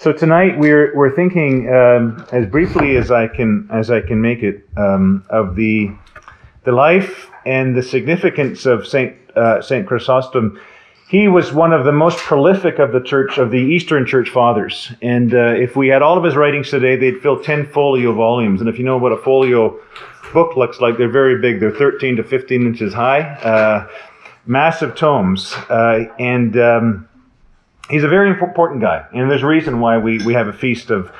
So tonight we're we're thinking um, as briefly as I can as I can make it um, of the the life and the significance of Saint uh, Saint Chrysostom. He was one of the most prolific of the church of the Eastern Church fathers, and uh, if we had all of his writings today, they'd fill ten folio volumes. And if you know what a folio book looks like, they're very big. They're 13 to 15 inches high, uh, massive tomes, uh, and um, he's a very important guy, and there's a reason why we, we have a feast of,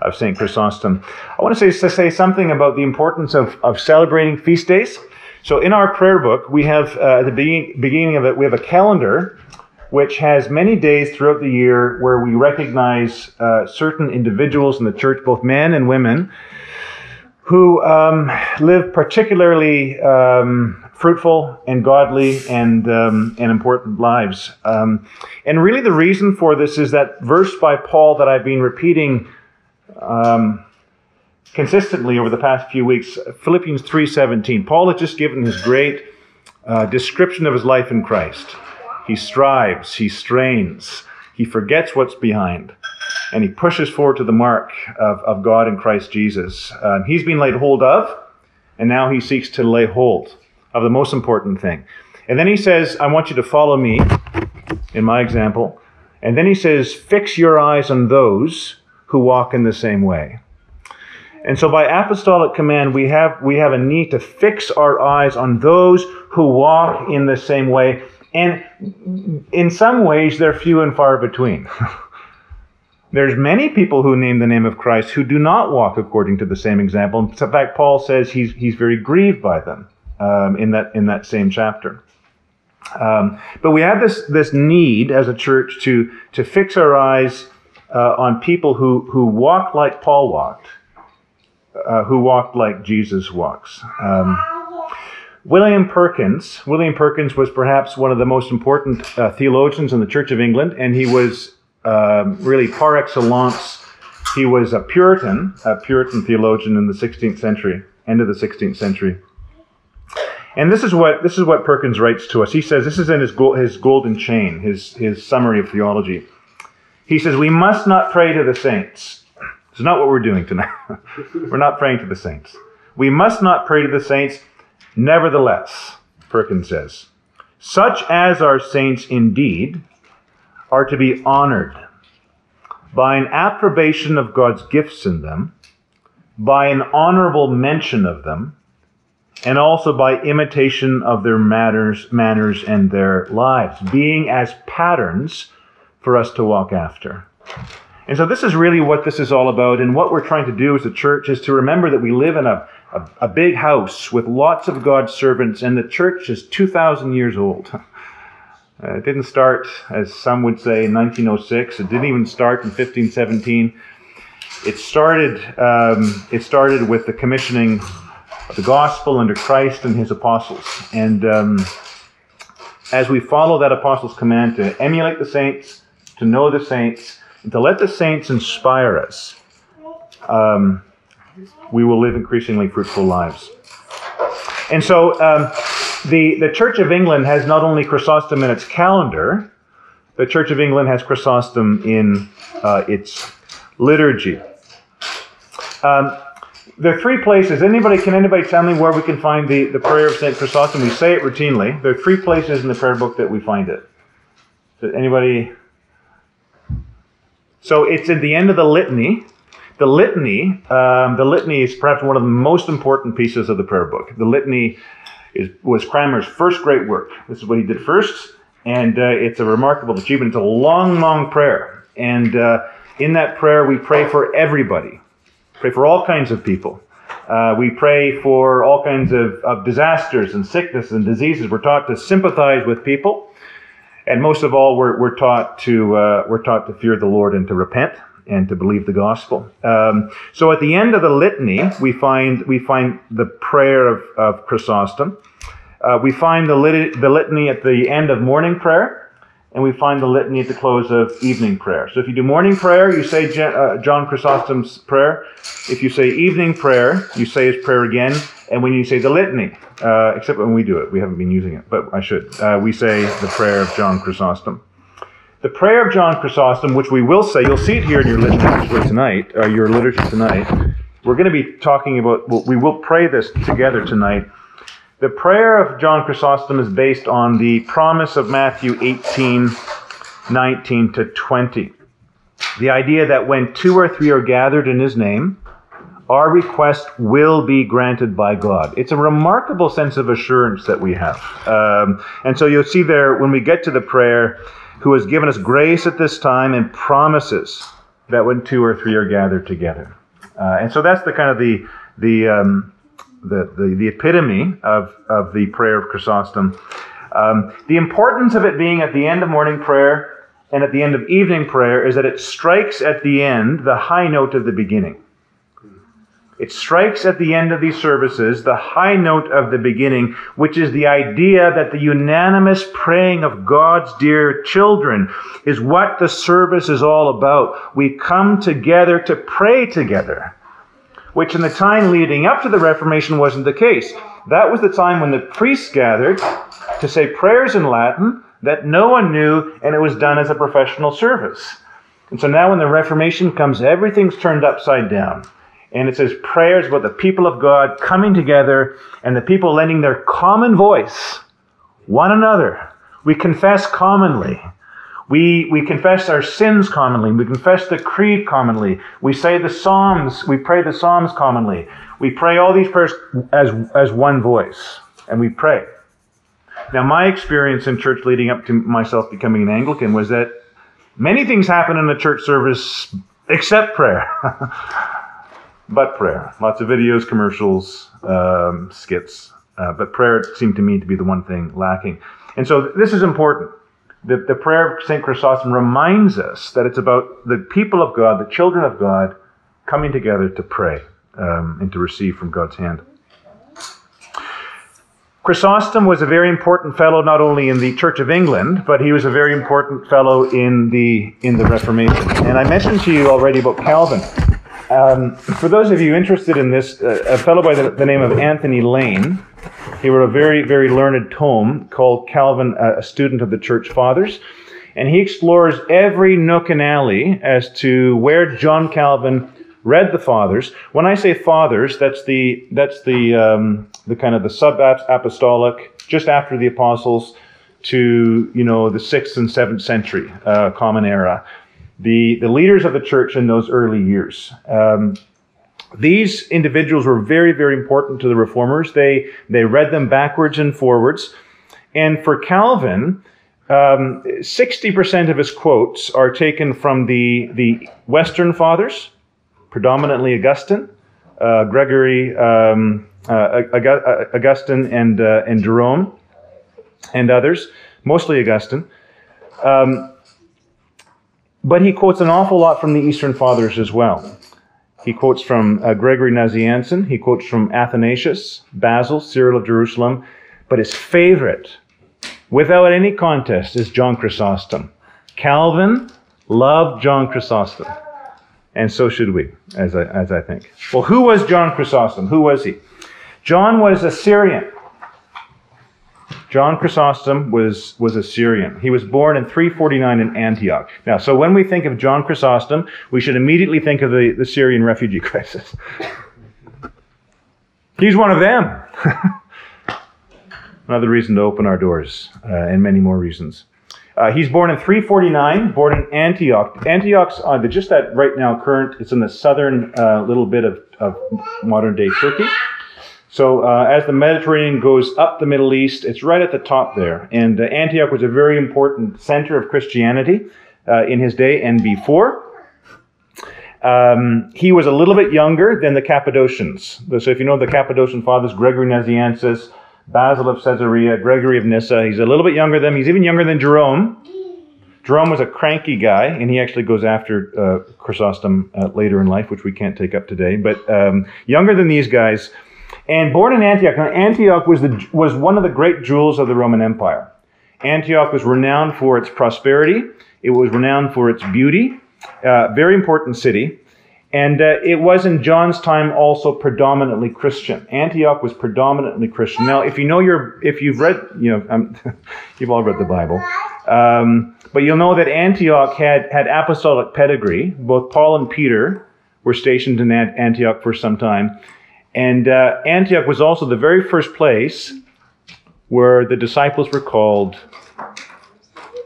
of St. Chrysostom. I want to say, to say something about the importance of, of celebrating feast days. So in our prayer book, we have, uh, at the beginning, beginning of it, we have a calendar which has many days throughout the year where we recognize uh, certain individuals in the church, both men and women, who um, live particularly um, fruitful and godly and um, and important lives. Um, and really, the reason for this is that verse by Paul that I've been repeating um, consistently over the past few weeks, Philippians three seventeen. Paul has just given his great uh, description of his life in Christ. He strives, he strains, he forgets what's behind and he pushes forward to the mark of, of God in Christ Jesus. Um, he's been laid hold of, and now he seeks to lay hold of the most important thing. And then he says, I want you to follow me in my example. And then he says, Fix your eyes on those who walk in the same way. And so by apostolic command, we have, we have a need to fix our eyes on those who walk in the same way. And in some ways, they're few and far between. There's many people who name the name of Christ who do not walk according to the same example. In fact, Paul says he's, he's very grieved by them um, in, that, in that same chapter. Um, but we have this, this need as a church to, to fix our eyes uh, on people who, who walk like Paul walked, uh, who walked like Jesus walks. Um, William Perkins. William Perkins was perhaps one of the most important uh, theologians in the Church of England, and he was um, really par excellence. He was a Puritan, a Puritan theologian in the 16th century, end of the 16th century. And this is what this is what Perkins writes to us. He says this is in his his golden chain, his his summary of theology. He says we must not pray to the saints. It's not what we're doing tonight. we're not praying to the saints. We must not pray to the saints. Nevertheless, Perkins says, such as are saints indeed, are to be honored by an approbation of God's gifts in them, by an honorable mention of them, and also by imitation of their manners, manners and their lives, being as patterns for us to walk after. And so this is really what this is all about. And what we're trying to do as a church is to remember that we live in a, a, a big house with lots of God's servants, and the church is 2,000 years old. It didn't start, as some would say, in 1906. It didn't even start in 1517. It started. Um, it started with the commissioning the gospel under Christ and His apostles. And um, as we follow that apostles' command to emulate the saints, to know the saints, and to let the saints inspire us, um, we will live increasingly fruitful lives. And so. Um, the, the Church of England has not only Chrysostom in its calendar, the Church of England has Chrysostom in uh, its liturgy. Um, there are three places. Anybody can anybody tell me where we can find the, the prayer of Saint Chrysostom? We say it routinely. There are three places in the prayer book that we find it. Does anybody? So it's at the end of the litany. The litany, um, the litany is perhaps one of the most important pieces of the prayer book. The litany is, was Cranmer's first great work. This is what he did first, and uh, it's a remarkable achievement. It's a long, long prayer, and uh, in that prayer we pray for everybody, pray for all kinds of people. Uh, we pray for all kinds of, of disasters and sickness and diseases. We're taught to sympathize with people, and most of all, we're, we're taught to uh, we're taught to fear the Lord and to repent and to believe the gospel. Um, so at the end of the litany, we find we find the prayer of, of Chrysostom. Uh, we find the, lit- the litany at the end of morning prayer, and we find the litany at the close of evening prayer. So if you do morning prayer, you say uh, John Chrysostom's prayer. If you say evening prayer, you say his prayer again. And when you say the litany, uh, except when we do it, we haven't been using it, but I should, uh, we say the prayer of John Chrysostom. the prayer of John Chrysostom, which we will say, you'll see it here in your liturgy tonight, uh, your literature tonight. We're going to be talking about, well, we will pray this together tonight. The prayer of John Chrysostom is based on the promise of Matthew 18, 19 to 20. The idea that when two or three are gathered in his name, our request will be granted by God. It's a remarkable sense of assurance that we have. Um, and so you'll see there when we get to the prayer, who has given us grace at this time and promises that when two or three are gathered together. Uh, and so that's the kind of the the, um, the, the, the epitome of, of the prayer of Chrysostom. Um, the importance of it being at the end of morning prayer and at the end of evening prayer is that it strikes at the end the high note of the beginning. It strikes at the end of these services the high note of the beginning, which is the idea that the unanimous praying of God's dear children is what the service is all about. We come together to pray together, which in the time leading up to the Reformation wasn't the case. That was the time when the priests gathered to say prayers in Latin that no one knew, and it was done as a professional service. And so now when the Reformation comes, everything's turned upside down. And it says prayers about the people of God coming together and the people lending their common voice, one another. We confess commonly. We, we confess our sins commonly. We confess the creed commonly. We say the Psalms. We pray the Psalms commonly. We pray all these prayers as, as one voice. And we pray. Now, my experience in church leading up to myself becoming an Anglican was that many things happen in the church service except prayer. but prayer. Lots of videos, commercials, um, skits. Uh, but prayer seemed to me to be the one thing lacking. And so this is important. The, the prayer of St. Chrysostom reminds us that it's about the people of God, the children of God, coming together to pray um, and to receive from God's hand. Chrysostom was a very important fellow not only in the Church of England, but he was a very important fellow in the in the Reformation. And I mentioned to you already about Calvin. Um, for those of you interested in this, uh, a fellow by the, the, name of Anthony Lane, he wrote a very, very learned tome called Calvin, uh, a Student of the Church Fathers. And he explores every nook and alley as to where John Calvin read the fathers. When I say fathers, that's the that's the um, the kind of the sub apostolic, just after the apostles, to you know the sixth and seventh century uh, common era the, the leaders of the church in those early years. Um, these individuals were very, very important to the reformers. They, they read them backwards and forwards. And for Calvin, um, 60% of his quotes are taken from the, the Western fathers, predominantly Augustine, uh, Gregory, um, uh, Augustine, and, uh, and Jerome, and others, mostly Augustine. Um, but he quotes an awful lot from the Eastern Fathers as well. He quotes from uh, Gregory Nazianzen, he quotes from Athanasius, Basil, Cyril of Jerusalem, but his favorite, without any contest, is John Chrysostom. Calvin loved John Chrysostom, and so should we, as I, as I think. Well, who was John Chrysostom? Who was he? John was a Syrian. John Chrysostom was, was a Syrian. He was born in 349 in Antioch. Now, so when we think of John Chrysostom, we should immediately think of the, the Syrian refugee crisis. He's one of them. Another reason to open our doors, uh, and many more reasons. Uh, he's born in 349, born in Antioch. Antioch's just that right now current, it's in the southern uh, little bit of, of modern day Turkey. So uh, as the Mediterranean goes up the Middle East, it's right at the top there. And uh, Antioch was a very important center of Christianity uh, in his day and before. Um, he was a little bit younger than the Cappadocians. So if you know the Cappadocian fathers, Gregory Nazianzus, Basil of Caesarea, Gregory of Nyssa, he's a little bit younger than them. He's even younger than Jerome. Jerome was a cranky guy, and he actually goes after uh, Chrysostom uh, later in life, which we can't take up today. But um, younger than these guys, and born in Antioch. Now, Antioch was, the, was one of the great jewels of the Roman Empire. Antioch was renowned for its prosperity. It was renowned for its beauty. Uh, very important city. And uh, it was in John's time also predominantly Christian. Antioch was predominantly Christian. Now, if you know your, if you've read, you know, um, you've all read the Bible. Um, but you'll know that Antioch had, had apostolic pedigree. Both Paul and Peter were stationed in Antioch for some time. And uh, Antioch was also the very first place where the disciples were called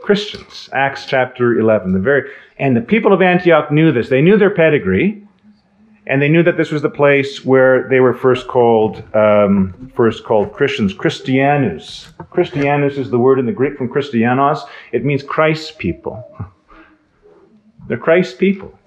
Christians. Acts chapter 11. The very, and the people of Antioch knew this. They knew their pedigree, and they knew that this was the place where they were first called um, first called Christians. Christianus. Christianus is the word in the Greek from Christianos. It means Christ's people. They're Christ's people.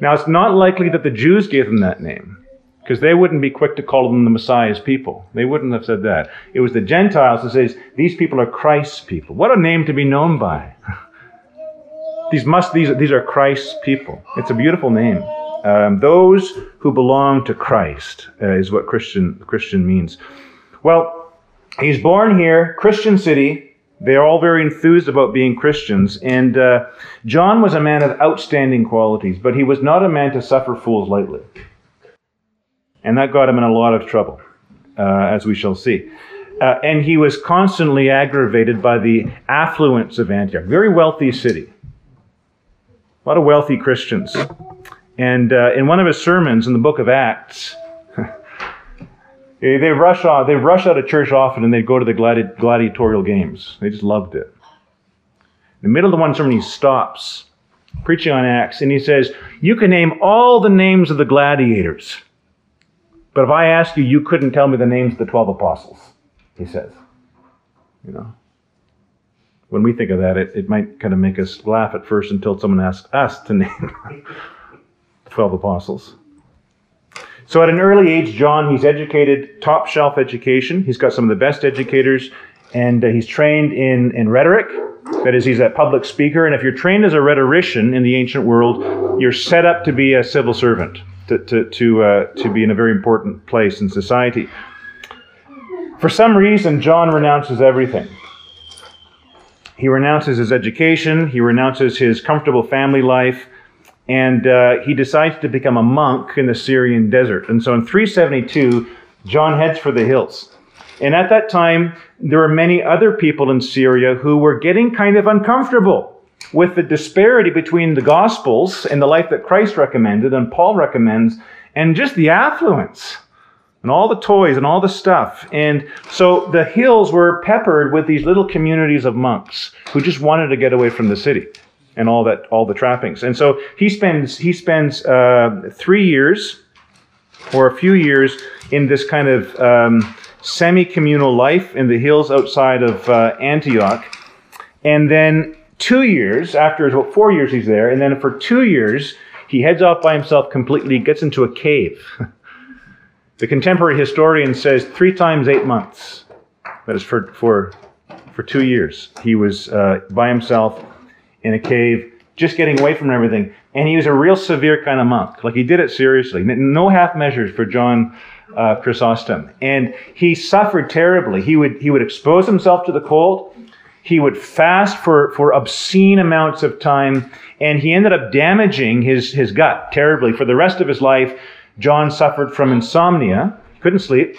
Now, it's not likely that the Jews gave them that name because they wouldn't be quick to call them the Messiah's people. They wouldn't have said that. It was the Gentiles who says, these people are Christ's people. What a name to be known by. these must, these, these are Christ's people. It's a beautiful name. Um, those who belong to Christ uh, is what Christian, Christian means. Well, he's born here, Christian city. They're all very enthused about being Christians. And uh, John was a man of outstanding qualities, but he was not a man to suffer fools lightly. And that got him in a lot of trouble, uh, as we shall see. Uh, and he was constantly aggravated by the affluence of Antioch. Very wealthy city. A lot of wealthy Christians. And uh, in one of his sermons in the book of Acts, they rush out, they rush out of church often and they go to the gladi- gladiatorial games. They just loved it. In the middle of the one sermon, he stops preaching on Acts and he says, You can name all the names of the gladiators. But if I ask you, you couldn't tell me the names of the 12 apostles, he says. You know? When we think of that, it, it might kind of make us laugh at first until someone asks us to name the 12 apostles. So at an early age, John, he's educated, top shelf education. He's got some of the best educators, and uh, he's trained in, in rhetoric. That is, he's a public speaker. And if you're trained as a rhetorician in the ancient world, you're set up to be a civil servant to, to, to, uh, to be in a very important place in society. For some reason, John renounces everything. He renounces his education, he renounces his comfortable family life, and uh, he decides to become a monk in the Syrian desert. And so in 372, John heads for the hills. And at that time, there were many other people in Syria who were getting kind of uncomfortable with the disparity between the Gospels and the life that Christ recommended and Paul recommends, and just the affluence and all the toys and all the stuff. And so the hills were peppered with these little communities of monks who just wanted to get away from the city and all that, all the trappings. And so he spends he spends uh, three years or a few years in this kind of um, semi-communal life in the hills outside of uh, Antioch, and then two years, after about four years he's there, and then for two years he heads off by himself completely, gets into a cave. the contemporary historian says three times eight months. That is for, for, for two years. He was uh, by himself in a cave, just getting away from everything. And he was a real severe kind of monk. Like he did it seriously. No half measures for John uh, Chrysostom. And he suffered terribly. He would, he would expose himself to the cold. He would fast for, for obscene amounts of time, and he ended up damaging his, his gut terribly. For the rest of his life, John suffered from insomnia, he couldn't sleep.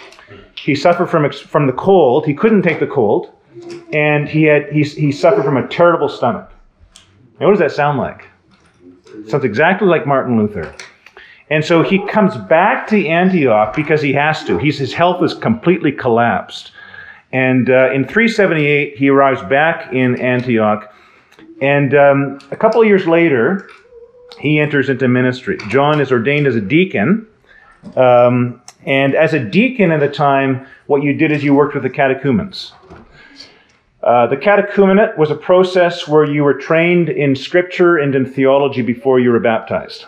He suffered from, from the cold, he couldn't take the cold, and he, had, he, he suffered from a terrible stomach. Now, what does that sound like? sounds exactly like Martin Luther. And so he comes back to Antioch because he has to. He's, his health is completely collapsed. And uh, in 378, he arrives back in Antioch. And um, a couple of years later, he enters into ministry. John is ordained as a deacon. Um, and as a deacon at the time, what you did is you worked with the catechumens. Uh, the catechumenate was a process where you were trained in scripture and in theology before you were baptized.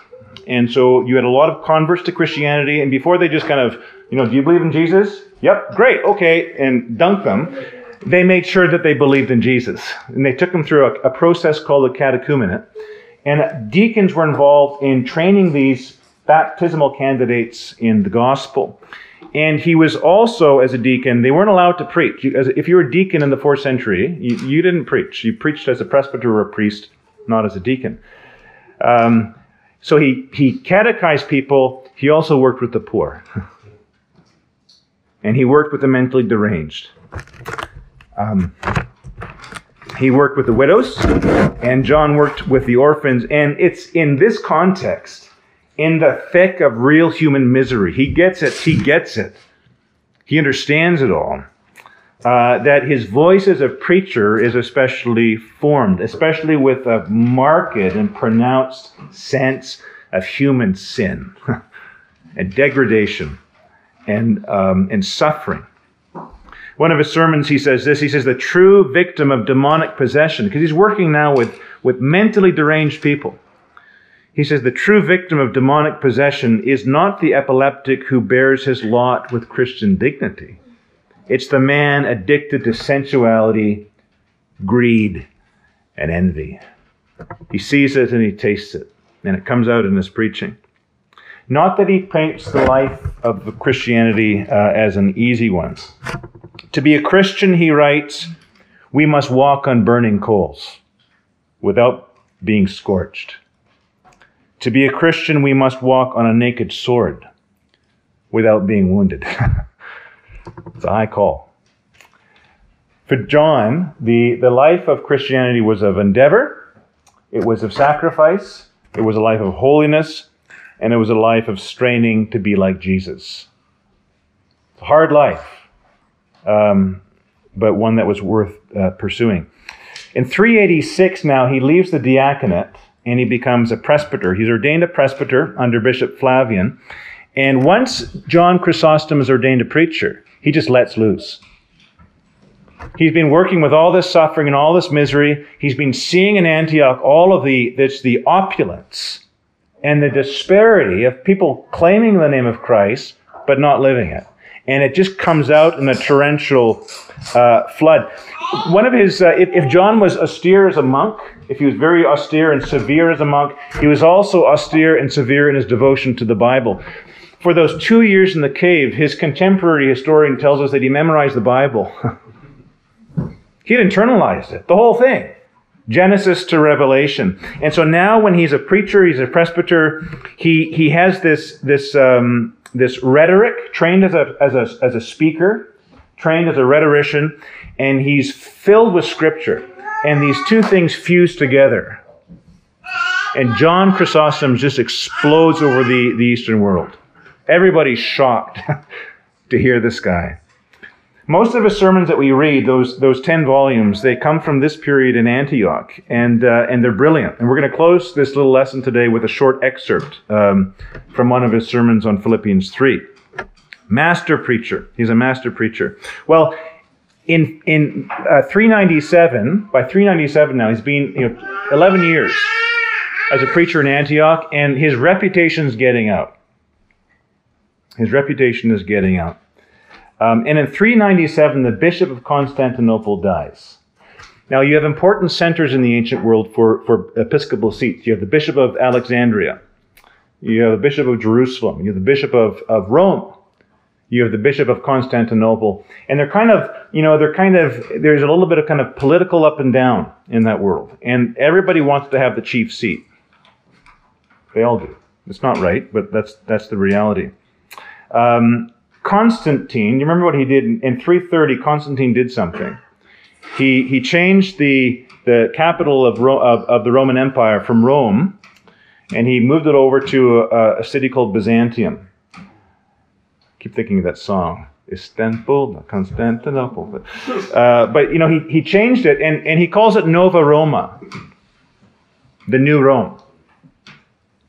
And so you had a lot of converts to Christianity, and before they just kind of, you know, do you believe in Jesus? Yep, great, okay, and dunk them. They made sure that they believed in Jesus. And they took them through a, a process called the catechumenate. And deacons were involved in training these baptismal candidates in the gospel. And he was also, as a deacon, they weren't allowed to preach. if you were a deacon in the fourth century, you, you, didn't preach. You preached as a presbyter or a priest, not as a deacon. Um, so he, he catechized people. He also worked with the poor. and he worked with the mentally deranged. Um, he worked with the widows, and John worked with the orphans. And it's in this context, in the thick of real human misery, he gets it, he gets it, he understands it all. Uh, that his voice as a preacher is especially formed, especially with a marked and pronounced sense of human sin and degradation and, um, and suffering. One of his sermons, he says this. He says, The true victim of demonic possession, because he's working now with, with mentally deranged people. He says, The true victim of demonic possession is not the epileptic who bears his lot with Christian dignity. It's the man addicted to sensuality, greed, and envy. He sees it and he tastes it, and it comes out in his preaching. Not that he paints the life of Christianity uh, as an easy one. To be a Christian, he writes, we must walk on burning coals without being scorched. To be a Christian, we must walk on a naked sword without being wounded. it's a high call. For John, the, the life of Christianity was of endeavor, it was of sacrifice, it was a life of holiness, and it was a life of straining to be like Jesus. It's a hard life um, but one that was worth uh, pursuing. In 386 now, he leaves the diaconate and he becomes a presbyter. He's ordained a presbyter under Bishop Flavian. And once John Chrysostom is ordained a preacher, he just lets loose. He's been working with all this suffering and all this misery. He's been seeing in Antioch all of the, this, the opulence and the disparity of people claiming the name of Christ but not living it and it just comes out in a torrential uh, flood. One of his, uh, if, if, John was austere as a monk, if he was very austere and severe as a monk, he was also austere and severe in his devotion to the Bible. For those two years in the cave, his contemporary historian tells us that he memorized the Bible. he had internalized it, the whole thing. Genesis to Revelation. And so now when he's a preacher, he's a presbyter, he, he has this, this, um, this rhetoric, trained as a, as, a, as a speaker, trained as a rhetorician, and he's filled with scripture. And these two things fuse together. And John Chrysostom just explodes over the, the Eastern world. Everybody's shocked to hear this guy. Most of the sermons that we read, those, those 10 volumes, they come from this period in Antioch, and, uh, and they're brilliant. And we're going to close this little lesson today with a short excerpt um, from one of his sermons on Philippians 3. Master preacher. He's a master preacher. Well, in, in uh, 397, by 397 now, he's been you know, 11 years as a preacher in Antioch, and his reputation is getting out. His reputation is getting out. Um, and in 397, the Bishop of Constantinople dies. Now, you have important centers in the ancient world for, for episcopal seats. You have the Bishop of Alexandria, you have the Bishop of Jerusalem, you have the Bishop of, of Rome, you have the Bishop of Constantinople. And they're kind of, you know, they're kind of, there's a little bit of kind of political up and down in that world. And everybody wants to have the chief seat. They all do. It's not right, but that's, that's the reality. Um, Constantine, you remember what he did in, in 330? Constantine did something. He, he changed the, the capital of, Ro- of, of the Roman Empire from Rome and he moved it over to a, a city called Byzantium. Keep thinking of that song. Istanbul, not Constantinople. But, uh, but you know, he, he changed it and, and he calls it Nova Roma, the new Rome.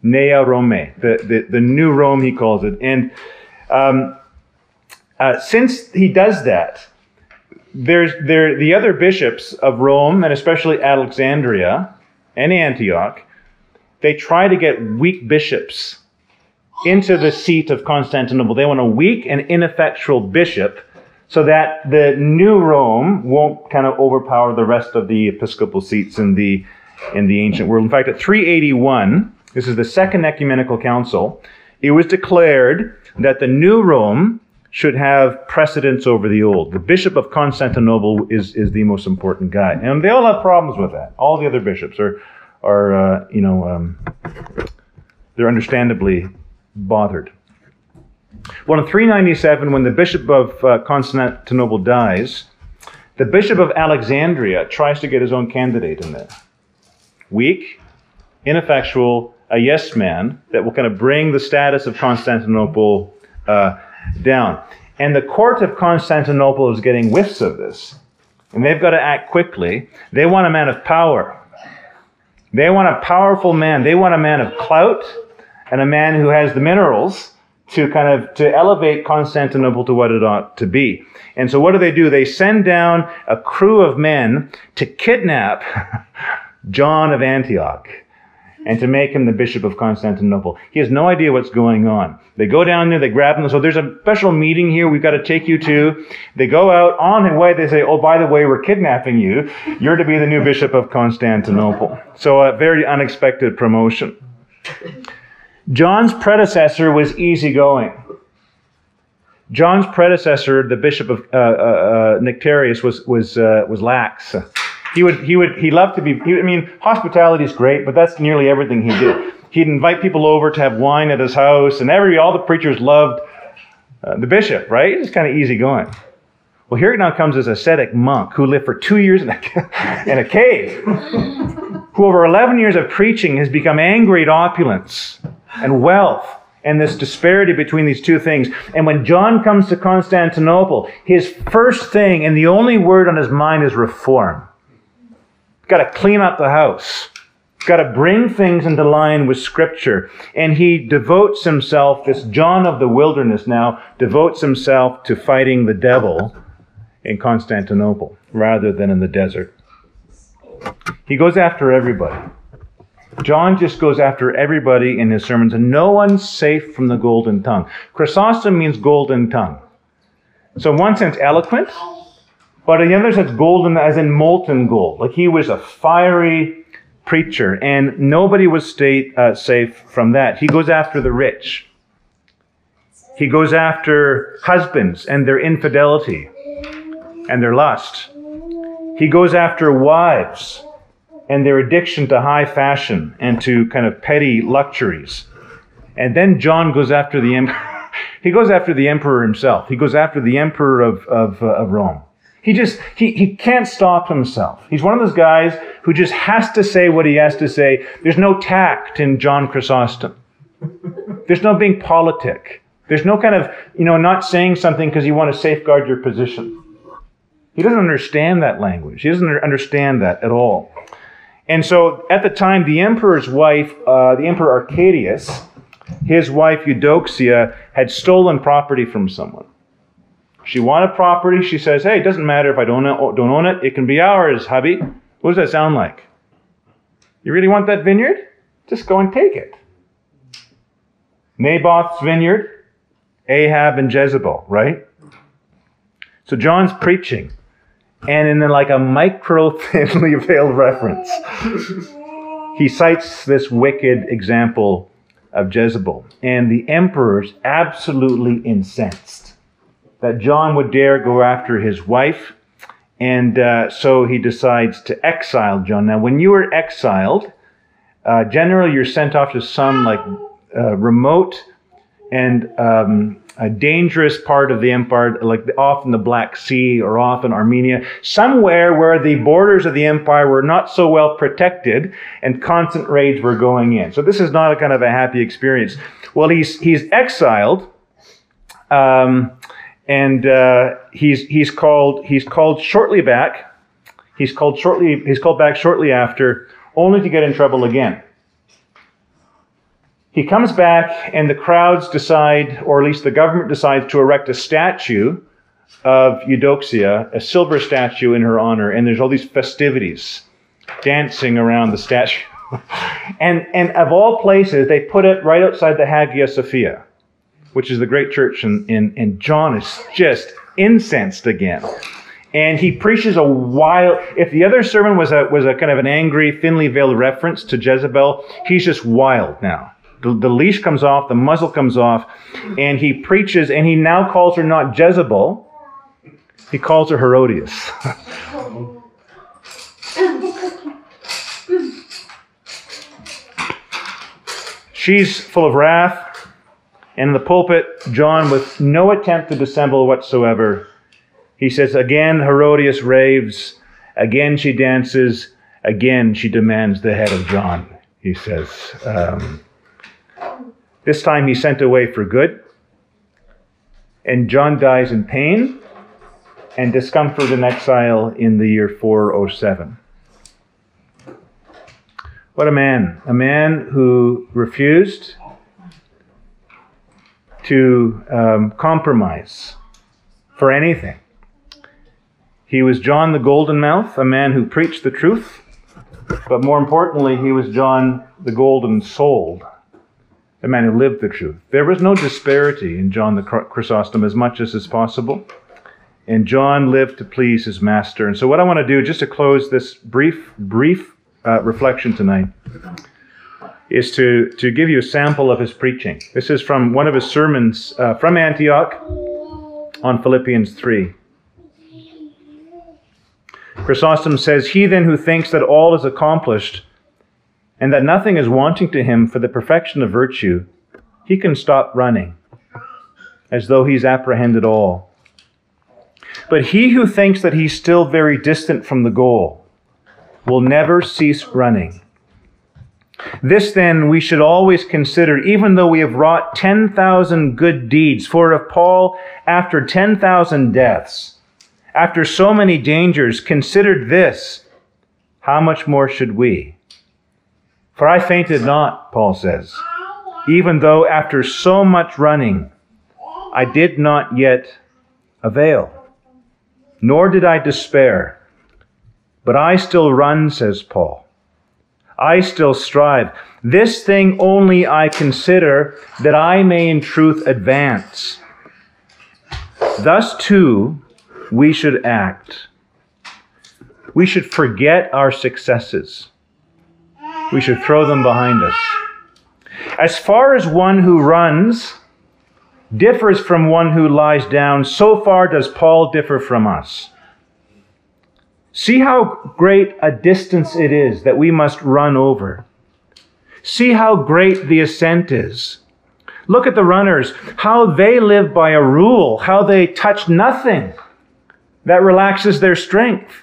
Nea Rome, the, the, the new Rome, he calls it. And um, uh, since he does that, there's there the other bishops of Rome and especially Alexandria and Antioch, they try to get weak bishops into the seat of Constantinople. They want a weak and ineffectual bishop so that the new Rome won't kind of overpower the rest of the episcopal seats in the in the ancient world. In fact, at 381, this is the second ecumenical council, it was declared that the new Rome should have precedence over the old. The bishop of Constantinople is, is the most important guy. And they all have problems with that. All the other bishops are, are uh, you know, um, they're understandably bothered. Well, in 397, when the bishop of uh, Constantinople dies, The Bishop of Alexandria tries to get his own candidate in there. Weak, ineffectual, a yes man that will kind of bring the status of Constantinople uh, down. And the court of Constantinople is getting whiffs of this. And they've got to act quickly. They want a man of power. They want a powerful man. They want a man of clout and a man who has the minerals to kind of to elevate Constantinople to what it ought to be. And so what do they do? They send down a crew of men to kidnap John of Antioch and to make him the bishop of Constantinople. He has no idea what's going on. They go down there, they grab him. So there's a special meeting here we've got to take you to. They go out on the way. They say, oh, by the way, we're kidnapping you. You're to be the new bishop of Constantinople. So a very unexpected promotion. John's predecessor was easygoing. John's predecessor, the bishop of uh, uh, uh, Nectarius, was was uh, was lax. He would he would he loved to be. He, I mean, hospitality is great, but that's nearly everything he did. He'd invite people over to have wine at his house, and every all the preachers loved uh, the bishop. Right? It's kind of easygoing. Well, here now comes this ascetic monk who lived for two years in a, in a cave, who over 11 years of preaching has become angry at opulence and wealth and this disparity between these two things. And when John comes to Constantinople, his first thing and the only word on his mind is reform. Got to clean up the house. Got to bring things into line with Scripture. And he devotes himself, this John of the wilderness now, devotes himself to fighting the devil in Constantinople rather than in the desert. He goes after everybody. John just goes after everybody in his sermons, and no one's safe from the golden tongue. Chrysostom means golden tongue. So, in one sense, eloquent, but in the other sense, golden as in molten gold. Like he was a fiery preacher, and nobody was stay, uh, safe from that. He goes after the rich. He goes after husbands and their infidelity and their lust. He goes after wives and their addiction to high fashion and to kind of petty luxuries. And then John goes after the emperor. he goes after the emperor himself. He goes after the emperor of, of, uh, of Rome. He just, he, he can't stop himself. He's one of those guys who just has to say what he has to say. There's no tact in John Chrysostom. There's no being politic. There's no kind of, you know, not saying something because you want to safeguard your position. He doesn't understand that language. He doesn't understand that at all. And so at the time, the emperor's wife, uh, the emperor Arcadius, his wife Eudoxia, had stolen property from someone. She wanted property. She says, Hey, it doesn't matter if I don't, don't own it. It can be ours, hubby. What does that sound like? You really want that vineyard? Just go and take it. Naboth's vineyard, Ahab and Jezebel, right? So John's preaching and in like a micro thinly veiled reference, he cites this wicked example of Jezebel. And the emperor's absolutely incensed that John would dare go after his wife. And uh, so he decides to exile John. Now, when you are exiled, uh, generally you're sent off to some like uh, remote and um, a dangerous part of the empire, like often the Black Sea or often Armenia, somewhere where the borders of the empire were not so well protected and constant raids were going in. So this is not a kind of a happy experience. Well, he's he's exiled, um, and uh, he's he's called he's called shortly back. He's called shortly he's called back shortly after, only to get in trouble again. He comes back, and the crowds decide, or at least the government decides, to erect a statue of Eudoxia, a silver statue in her honor, and there's all these festivities dancing around the statue. and, and of all places, they put it right outside the Hagia Sophia, which is the great church, and, and, and John is just incensed again. And he preaches a wild. If the other sermon was a was a kind of an angry, thinly veiled reference to Jezebel, he's just wild now. The, the leash comes off, the muzzle comes off, and he preaches, and he now calls her not Jezebel, he calls her Herodias. She's full of wrath, in the pulpit, John, with no attempt to dissemble whatsoever, He says, Again, Herodias raves. Again, she dances. Again, she demands the head of John, he says. Um, this time he's sent away for good. And John dies in pain and discomfort and exile in the year 407. What a man. A man who refused to um, compromise for anything. He was John the Golden Mouth, a man who preached the truth, but more importantly, he was John the Golden Souled, a man who lived the truth. There was no disparity in John the Chrysostom as much as is possible. And John lived to please his master. And so, what I want to do, just to close this brief, brief uh, reflection tonight, is to, to give you a sample of his preaching. This is from one of his sermons uh, from Antioch on Philippians 3. Chrysostom says, He then who thinks that all is accomplished and that nothing is wanting to him for the perfection of virtue, he can stop running as though he's apprehended all. But he who thinks that he's still very distant from the goal will never cease running. This then we should always consider, even though we have wrought 10,000 good deeds. For if Paul, after 10,000 deaths, after so many dangers, considered this, how much more should we? For I fainted not, Paul says, even though after so much running, I did not yet avail, nor did I despair. But I still run, says Paul. I still strive. This thing only I consider that I may in truth advance. Thus, too, we should act. We should forget our successes. We should throw them behind us. As far as one who runs differs from one who lies down, so far does Paul differ from us. See how great a distance it is that we must run over. See how great the ascent is. Look at the runners, how they live by a rule, how they touch nothing that relaxes their strength.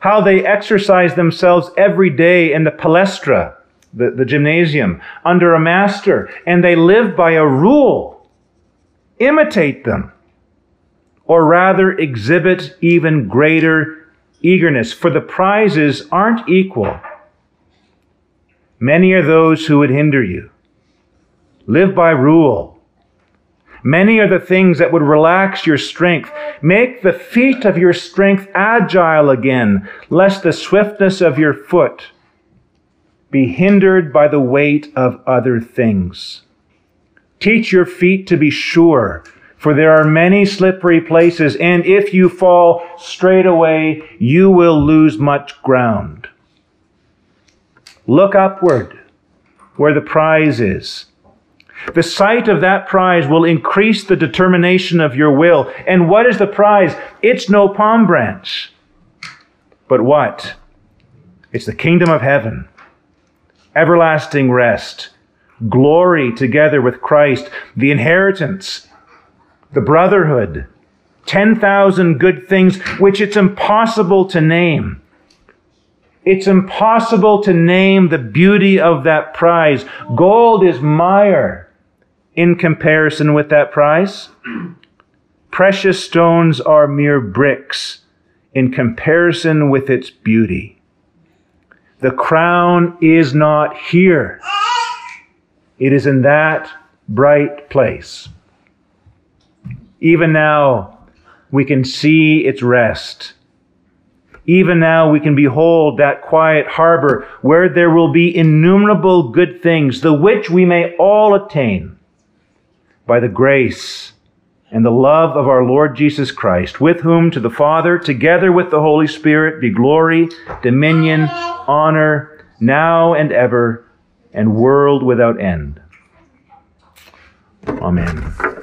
How they exercise themselves every day in the palestra, the, the gymnasium, under a master, and they live by a rule. Imitate them, or rather exhibit even greater eagerness, for the prizes aren't equal. Many are those who would hinder you. Live by rule Many are the things that would relax your strength. Make the feet of your strength agile again, lest the swiftness of your foot be hindered by the weight of other things. Teach your feet to be sure, for there are many slippery places, and if you fall straight away, you will lose much ground. Look upward, where the prize is the sight of that prize will increase the determination of your will. And what is the prize? It's no palm branch. But what? It's the kingdom of heaven, everlasting rest, glory together with Christ, the inheritance, the brotherhood, 10,000 good things which it's impossible to name. It's impossible to name the beauty of that prize. Gold is mire in comparison with that prize. Precious stones are mere bricks in comparison with its beauty. The crown is not here. It is in that bright place. Even now, we can see its rest. Even now, we can behold that quiet harbor where there will be innumerable good things, the which we may all attain by the grace and the love of our Lord Jesus Christ, with whom to the Father, together with the Holy Spirit, be glory, dominion, honor, now and ever, and world without end. Amen.